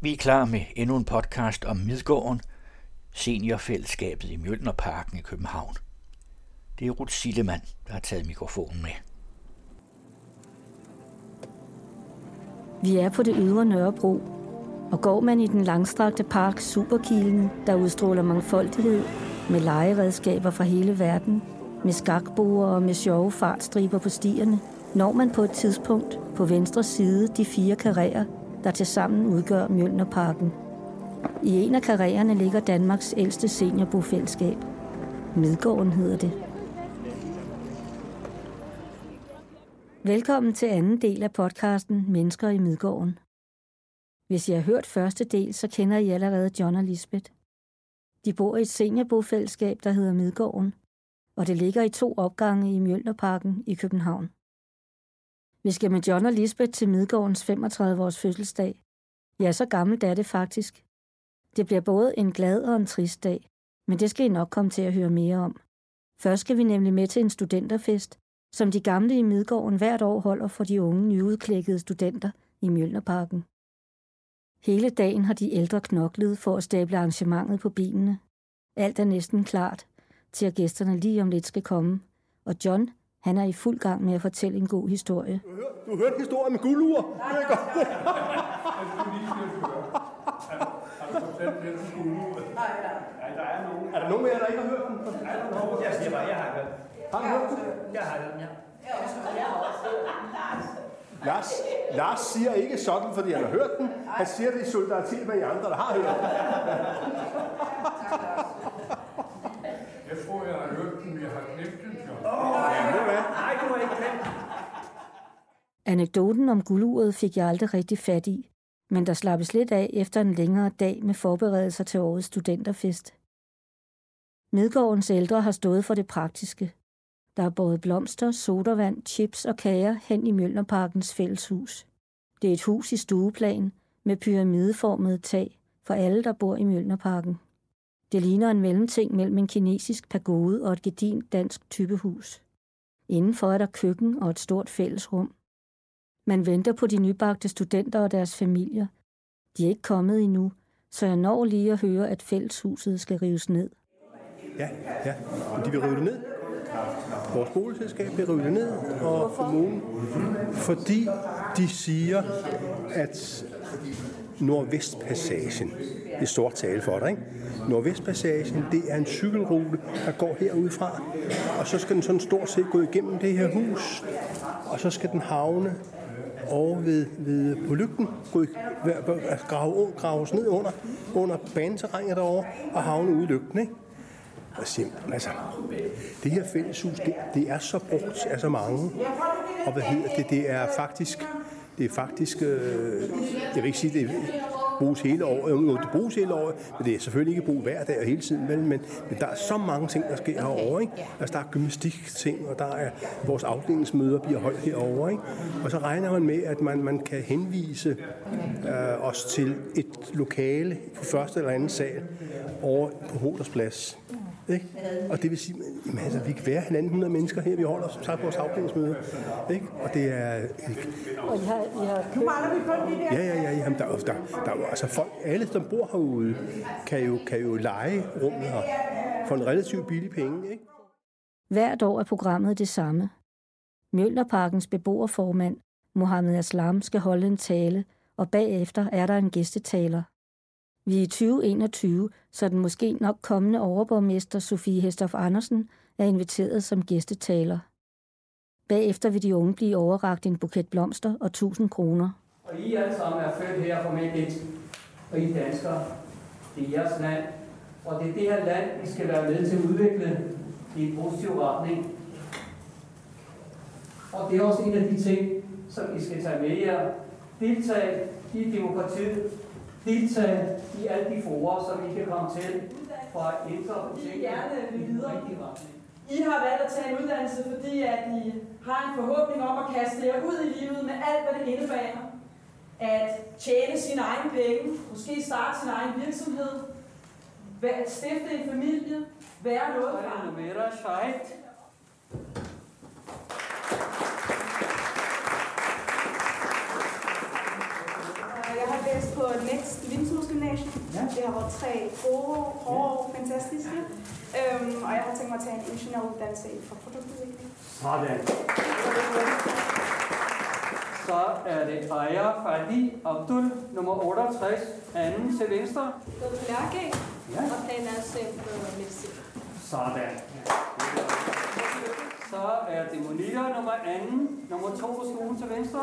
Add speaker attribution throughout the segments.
Speaker 1: Vi er klar med endnu en podcast om Midgården, seniorfællesskabet i Mjølnerparken i København. Det er Ruth Sillemann, der har taget mikrofonen med.
Speaker 2: Vi er på det ydre Nørrebro, og går man i den langstrakte park Superkilen, der udstråler mangfoldighed med legeredskaber fra hele verden, med skakboer og med sjove fartstriber på stierne, når man på et tidspunkt på venstre side de fire karrierer, der tilsammen udgør Mjølnerparken. I en af karrierne ligger Danmarks ældste seniorbofællesskab. Midgården hedder det. Velkommen til anden del af podcasten Mennesker i Midgården. Hvis I har hørt første del, så kender I allerede John og Lisbeth. De bor i et seniorbofællesskab, der hedder Midgården, og det ligger i to opgange i Mjølnerparken i København. Vi skal med John og Lisbeth til Midgårdens 35-års fødselsdag. Ja, så gammelt er det faktisk. Det bliver både en glad og en trist dag, men det skal I nok komme til at høre mere om. Først skal vi nemlig med til en studenterfest, som de gamle i Midgården hvert år holder for de unge nyudklækkede studenter i Mjølnerparken. Hele dagen har de ældre knoklet for at stable arrangementet på benene. Alt er næsten klart, til at gæsterne lige om lidt skal komme, og John han er i fuld gang med at fortælle en god historie.
Speaker 3: Du har hørt, du har hørt historien med guldure? Nej, nej, nej. Er der nogen af jer, der ikke har hørt den?
Speaker 4: Jeg siger bare, jeg har hørt.
Speaker 3: Har du hørt den?
Speaker 4: Jeg har hørt den, ja.
Speaker 3: Lars, Lars siger ikke sådan, fordi han har hørt den. Han siger det i solidaritet med jer andre, der har hørt den.
Speaker 5: Jeg tror, jeg har hørt den, men jeg har glemt den.
Speaker 4: Nej, du har ikke glemt.
Speaker 2: Anekdoten om gulduret fik jeg aldrig rigtig fat i, men der slappes lidt af efter en længere dag med forberedelser til årets studenterfest. Midgårdens ældre har stået for det praktiske. Der er både blomster, sodavand, chips og kager hen i Mjølnerparkens fælleshus. Det er et hus i stueplan med pyramideformet tag for alle, der bor i Mjølnerparken. Det ligner en mellemting mellem en kinesisk pagode og et gedint dansk typehus. Indenfor er der køkken og et stort fællesrum. Man venter på de nybagte studenter og deres familier. De er ikke kommet endnu, så jeg når lige at høre, at fælleshuset skal rives ned.
Speaker 3: Ja, ja. Men de vil rive det ned. Vores boligselskab vil rive det ned, og kommunen, fordi de siger, at Nordvestpassagen, det er stort tale for dig, ikke? Nordvestpassagen, det er en cykelrute, der går herudfra, og så skal den sådan stort set gå igennem det her hus, og så skal den havne over ved, ved på lygten, gå, i- altså grave, graves ned under, under baneterrænet derovre, og havne ude i lygten, ikke? Og simpelthen, altså, det her fælleshus, det, det er så brugt af så mange. Og hvad hedder det? Det er faktisk, det er faktisk, øh, jeg vil ikke sige, det bruges hele året, jo, det bruges hele året, men det er selvfølgelig ikke brug hver dag og hele tiden, vel? Men, men der er så mange ting, der sker herovre, ikke? Altså, der er gymnastikting, og der er vores afdelingsmøder bliver holdt herovre, ikke? Og så regner man med, at man, man kan henvise øh, os til et lokale på første eller anden sal over på Hodersplads. Ikke? Og det vil sige, at altså, vi kan være 1.500 mennesker her, vi holder som sagt vores afdelingsmøde. Ikke? Og det er...
Speaker 2: Og I har, I har
Speaker 6: Nu mangler vi kun de der.
Speaker 3: Ja, ja, ja, jamen, der, der, der, der er jo altså folk, alle som bor herude, kan jo, kan jo lege rummet her for en relativt billig penge. Ikke?
Speaker 2: Hvert år er programmet det samme. Mjølnerparkens beboerformand, Mohammed Aslam, skal holde en tale, og bagefter er der en gæstetaler. Vi er i 2021, så den måske nok kommende overborgmester Sofie Hestof Andersen er inviteret som gæstetaler. Bagefter vil de unge blive overragt en buket blomster og 1000 kroner.
Speaker 7: Og I alle sammen er født her formentlig, og I danskere. Det er jeres land, og det er det her land, vi skal være med til at udvikle i en positiv retning. Og det er også en af de ting, som I skal tage med jer. Deltag i demokratiet. Deltag i alle de forer, som I kan komme til for at ændre på
Speaker 6: Vi
Speaker 7: tingene
Speaker 6: gerne vil
Speaker 7: i den
Speaker 6: videre. I har valgt at tage en uddannelse, fordi at I har en forhåbning om at kaste jer ud i livet med alt, hvad det indebærer. At tjene sine egne penge, måske starte sin egen virksomhed, stifte en familie, være noget
Speaker 8: læst på Next Limshus Gymnasium.
Speaker 7: Ja.
Speaker 8: Det har været tre gode, hårde år, fantastiske. Øhm, og jeg har tænkt mig at tage en ingeniøruddannelse inden for produktudvikling.
Speaker 7: Sådan. Så er det Aya Fadi Abdul, nummer 68, anden til venstre.
Speaker 9: Gået på lærke,
Speaker 7: Ja.
Speaker 9: og planen er at søge på medicin.
Speaker 7: Sådan. Så er det Monika, nummer anden, nummer to på skolen til venstre.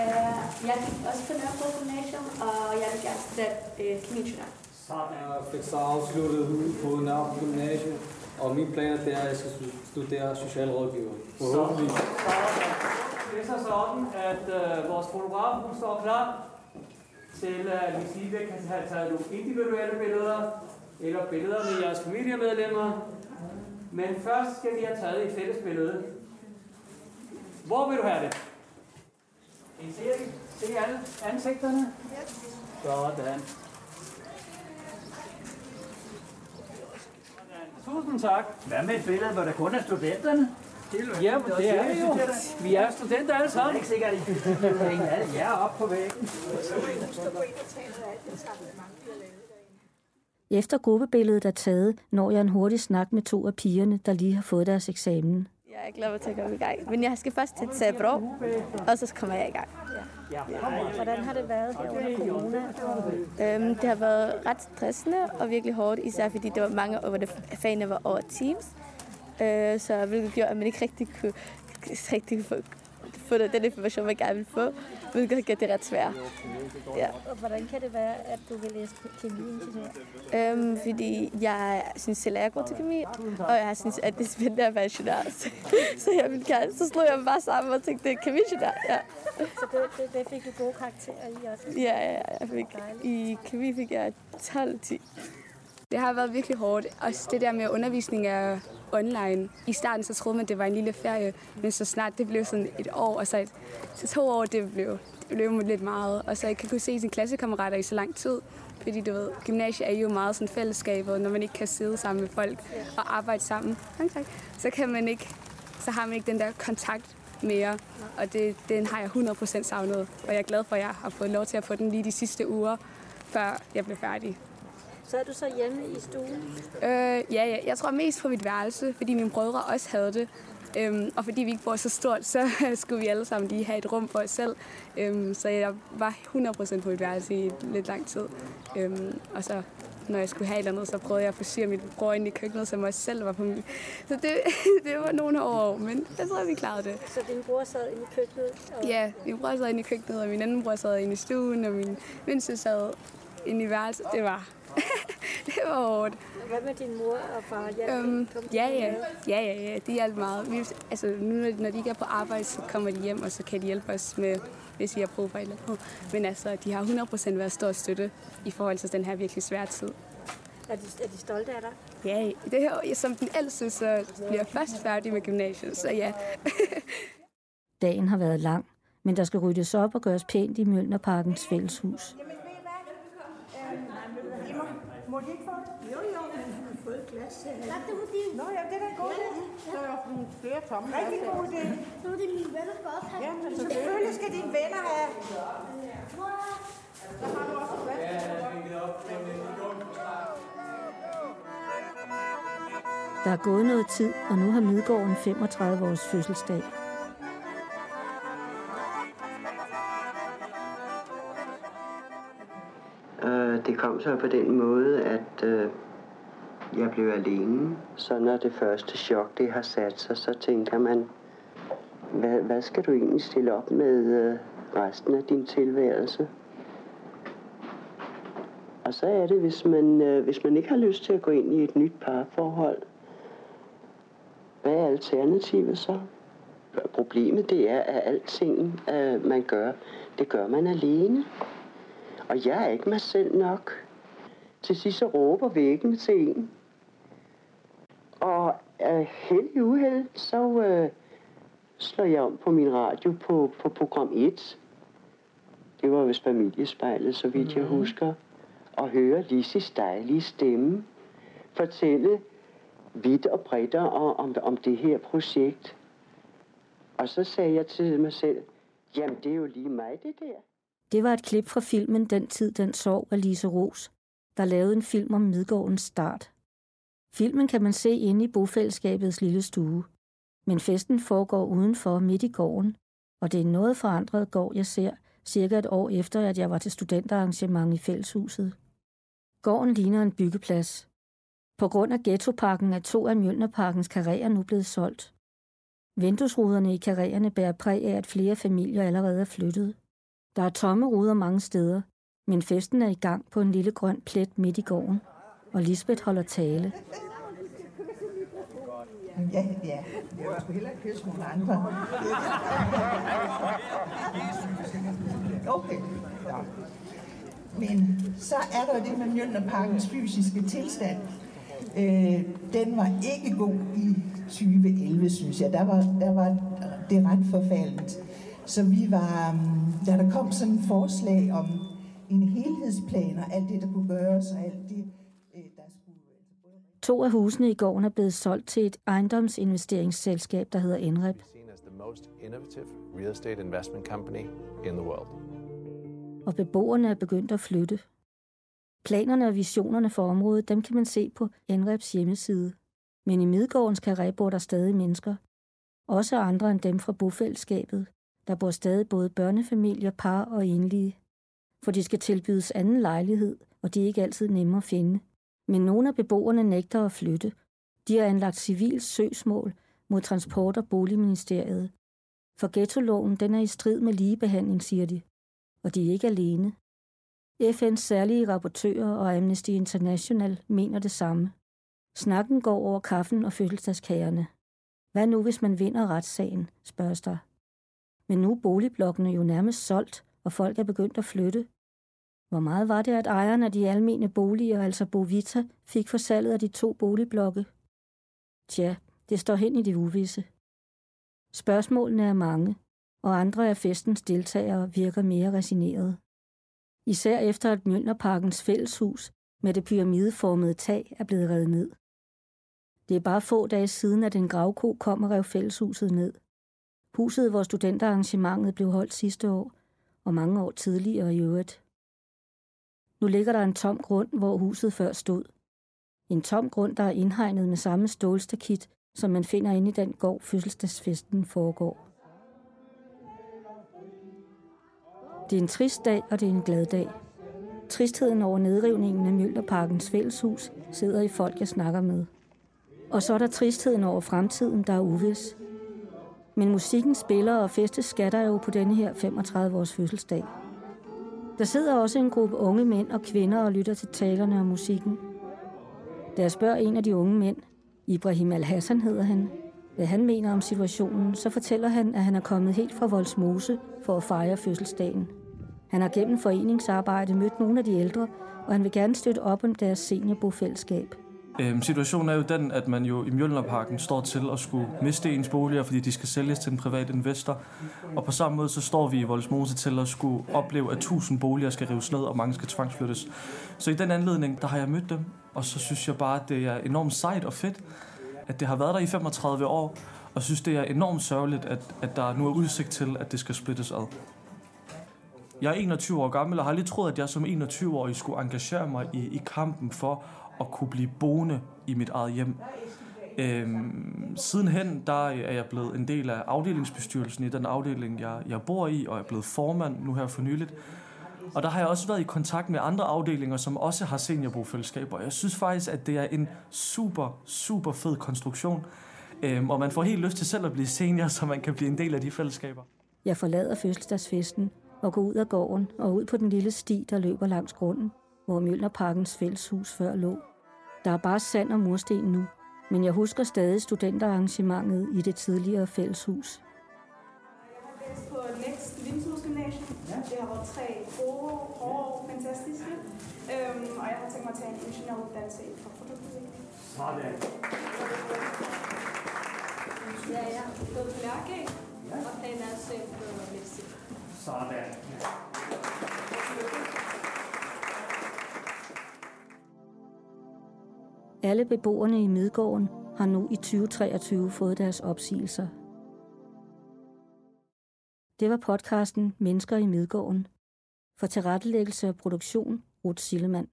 Speaker 9: Uh, jeg gik også på Nørrebro Gymnasium, og jeg vil gerne studere uh, kemiingeniør.
Speaker 7: Sådan.
Speaker 10: Jeg fik så afsluttet på Nørrebro Gymnasium, og min plan er, at jeg skal stu- studere socialrådgiver. Forhåbentlig.
Speaker 7: Det er så sådan, at øh, vores fotograf hun står klar til, at uh, Lisive kan have taget nogle individuelle billeder, eller billeder med jeres familiemedlemmer. Men først skal vi have taget et fælles billede. Hvor vil du have det? I ser det? Se alle ansigterne? Sådan. Sådan. Tusind tak.
Speaker 1: Hvad med et billede, hvor der kun er studenterne?
Speaker 7: Ja, det er det jo. Vi er studenter alle
Speaker 1: Det er
Speaker 7: sammen.
Speaker 1: ikke sikkert, at I kan alle jer op på væggen.
Speaker 2: Efter gruppebilledet er taget, når jeg en hurtig snak med to af pigerne, der lige har fået deres eksamen.
Speaker 9: Jeg er glad til at komme i gang. Men jeg skal først til Sabro, og så kommer jeg i gang.
Speaker 2: Hvordan har det været her under corona?
Speaker 9: Øhm, det har været ret stressende og virkelig hårdt, især fordi der var mange, hvor det, fagene var over Teams. Øh, så hvilket gjorde, at man ikke rigtig kunne rigtig få, få den information, man gerne ville få, hvilket gjort det ret svært. Ja.
Speaker 2: Og hvordan kan det være, at du vil læse kemiingeniør?
Speaker 9: Øhm, fordi jeg synes selv, at jeg er god til kemi, og jeg synes, at det er spændende at være ingeniør. Så, så jeg ville gerne, så slog jeg mig bare sammen og tænkte, det er kemi-ingeniør. Ja.
Speaker 2: Så det, det, det fik du gode karakterer i også?
Speaker 9: Ja, ja, ja, jeg fik, i kemi fik jeg 12-10.
Speaker 8: Det har været virkelig hårdt. Også det der med undervisning er online. I starten så troede man, det var en lille ferie, men så snart det blev sådan et år, og så, et, så to år, det blev, det blev lidt meget. Og så jeg kan kunne se sine klassekammerater i så lang tid. Fordi du ved, gymnasiet er jo meget sådan fællesskab, og når man ikke kan sidde sammen med folk og arbejde sammen, tak, tak, så kan man ikke, så har man ikke den der kontakt mere. Og det, den har jeg 100% savnet. Og jeg er glad for, at jeg har fået lov til at få den lige de sidste uger, før jeg blev færdig.
Speaker 2: Så er du så hjemme i stuen?
Speaker 8: Øh, ja, ja, jeg tror mest på mit værelse, fordi mine brødre også havde det. Øhm, og fordi vi ikke bor så stort, så skulle vi alle sammen lige have et rum for os selv. Øhm, så jeg var 100% på mit værelse i lidt lang tid. Øhm, og så når jeg skulle have et eller andet, så prøvede jeg at forsyre mit bror ind i køkkenet, som også selv var på min. Så det, det var nogle år, men jeg tror, vi klarede det.
Speaker 2: Så din bror sad inde i køkkenet? Og...
Speaker 8: Ja, min bror sad inde i køkkenet, og min anden bror sad inde i stuen, og min mindste sad værelset. Det var, det var hårdt.
Speaker 2: Hvad med din mor og far? Ja,
Speaker 8: Øhm, ja, ja, ja, ja, ja, de hjælper meget. Vi, altså, nu når, når de ikke er på arbejde, så kommer de hjem, og så kan de hjælpe os med, hvis vi har brug for et eller andet. Men altså, de har 100% været stor støtte i forhold til den her virkelig svære tid.
Speaker 2: Er de, er de stolte af dig?
Speaker 8: Ja, det her, som den ældste, så bliver jeg først færdig med gymnasiet, så ja.
Speaker 2: Dagen har været lang, men der skal ryddes op og gøres pænt i Mjølnerparkens fælleshus.
Speaker 11: Må de ikke få det? Jo, jo, men hun har fået et glas til. Nej, det var din. Nå ja, det er da en god idé. Så er der nogle flere tomme Rigtig god idé.
Speaker 12: Nu er det mine venner skal også have.
Speaker 11: Ja, men selvfølgelig skal dine venner have. Så har du også et
Speaker 2: Der er gået noget tid, og nu har Midgården 35 års fødselsdag.
Speaker 13: Det kom så på den måde, at øh, jeg blev alene. Så når det første chok, det har sat sig, så tænker man, hvad, hvad skal du egentlig stille op med øh, resten af din tilværelse? Og så er det, hvis man, øh, hvis man ikke har lyst til at gå ind i et nyt parforhold, hvad er alternativet så? Problemet det er, at alting, øh, man gør, det gør man alene. Og jeg er ikke mig selv nok. Til sidst så råber væggen til en. Og af held i uheld, så øh, slår jeg om på min radio på, på program 1. Det var vist familiespejlet, så vidt jeg husker. Og høre Lissis dejlige stemme fortælle vidt og bredt om, om, om det her projekt. Og så sagde jeg til mig selv, jamen det er jo lige mig det der.
Speaker 2: Det var et klip fra filmen Den tid, den sov af Lise Ros, der lavede en film om Midgårdens start. Filmen kan man se inde i bofællesskabets lille stue. Men festen foregår udenfor midt i gården, og det er noget forandret gård, jeg ser, cirka et år efter, at jeg var til studenterarrangement i fælleshuset. Gården ligner en byggeplads. På grund af ghettoparken er to af Mjølnerparkens karrierer nu blevet solgt. Vinduesruderne i karriererne bærer præg af, at flere familier allerede er flyttet. Der er tomme ruder mange steder, men festen er i gang på en lille grøn plet midt i gården, og Lisbeth holder tale.
Speaker 11: Ja, ja. Jeg skulle ikke kysse nogle andre. Okay. Ja. Men så er der jo det med Mjølnerparkens fysiske tilstand. Øh, den var ikke god i 2011, synes jeg. Der var, der var det ret forfaldent. Så vi var, mm, da der kom sådan et forslag om en helhedsplan og alt det, der kunne gøres og alt det, øh, der skulle...
Speaker 2: To af husene i gården er blevet solgt til et ejendomsinvesteringsselskab, der hedder Enrep.
Speaker 14: most innovative real estate investment company in the world.
Speaker 2: og beboerne er begyndt at flytte. Planerne og visionerne for området, dem kan man se på NREPs hjemmeside. Men i Midgårdens karré bor der stadig mennesker. Også andre end dem fra bofællesskabet. Der bor stadig både børnefamilier, par og enlige. For de skal tilbydes anden lejlighed, og de er ikke altid nemme at finde. Men nogle af beboerne nægter at flytte. De har anlagt civil søgsmål mod Transport- og Boligministeriet. For ghettoloven den er i strid med ligebehandling, siger de og de er ikke alene. FN's særlige rapportører og Amnesty International mener det samme. Snakken går over kaffen og fødselsdagskagerne. Hvad nu, hvis man vinder retssagen, spørges der. Men nu er boligblokkene jo nærmest solgt, og folk er begyndt at flytte. Hvor meget var det, at ejeren af de almene boliger, altså Bovita, fik for salget af de to boligblokke? Tja, det står hen i det uvisse. Spørgsmålene er mange, og andre af festens deltagere virker mere resignerede. Især efter at Mjølnerparkens fælleshus med det pyramideformede tag er blevet revet ned. Det er bare få dage siden, at en gravko kom og rev fælleshuset ned. Huset, hvor studenterarrangementet blev holdt sidste år, og mange år tidligere i øvrigt. Nu ligger der en tom grund, hvor huset før stod. En tom grund, der er indhegnet med samme stålstakit, som man finder inde i den gård, fødselsdagsfesten foregår. Det er en trist dag, og det er en glad dag. Tristheden over nedrivningen af Mjølnerparkens fælleshus sidder i folk, jeg snakker med. Og så er der tristheden over fremtiden, der er uvis. Men musikken spiller, og festes skatter jo på denne her 35-års fødselsdag. Der sidder også en gruppe unge mænd og kvinder og lytter til talerne og musikken. Da jeg spørger en af de unge mænd, Ibrahim Al-Hassan hedder han, hvad han mener om situationen, så fortæller han, at han er kommet helt fra Voldsmose for at fejre fødselsdagen. Han har gennem foreningsarbejde mødt nogle af de ældre, og han vil gerne støtte op om deres seniorbofællesskab.
Speaker 15: Øhm, situationen er jo den, at man jo i Mjølnerparken står til at skulle miste ens boliger, fordi de skal sælges til en privat investor. Og på samme måde så står vi i Voldsmose til at skulle opleve, at 1000 boliger skal rives ned, og mange skal tvangsflyttes. Så i den anledning, der har jeg mødt dem, og så synes jeg bare, at det er enormt sejt og fedt, at det har været der i 35 år, og synes, det er enormt sørgeligt, at, at der nu er udsigt til, at det skal splittes ad. Jeg er 21 år gammel, og har lige troet, at jeg som 21-årig skulle engagere mig i, i kampen for at kunne blive boende i mit eget hjem. Øhm, sidenhen der er jeg blevet en del af afdelingsbestyrelsen i den afdeling, jeg, jeg bor i, og er blevet formand nu her for nyligt. Og der har jeg også været i kontakt med andre afdelinger, som også har seniorbofællesskaber. Jeg synes faktisk, at det er en super, super fed konstruktion. Øhm, og man får helt lyst til selv at blive senior, så man kan blive en del af de fællesskaber.
Speaker 2: Jeg forlader fødselsdagsfesten og går ud af gården og ud på den lille sti, der løber langs grunden, hvor Mjølnerparkens fælleshus før lå. Der er bare sand og mursten nu, men jeg husker stadig studenterarrangementet i det tidligere fælleshus.
Speaker 16: på Next Limshusgymnasium. Ja. Det har været tre gode, hårde, fantastiske. Øhm, og jeg har tænkt mig at tage en ingeniøruddannelse inden for produktudvikling.
Speaker 7: Sådan.
Speaker 16: Ja, jeg er gået på lærke, og planen er at søge på medicin.
Speaker 7: Sådan.
Speaker 2: Alle beboerne i Midgården har nu i 2023 fået deres opsigelser. Det var podcasten Mennesker i Midgården. For tilrettelæggelse og produktion, Ruth Sillemann.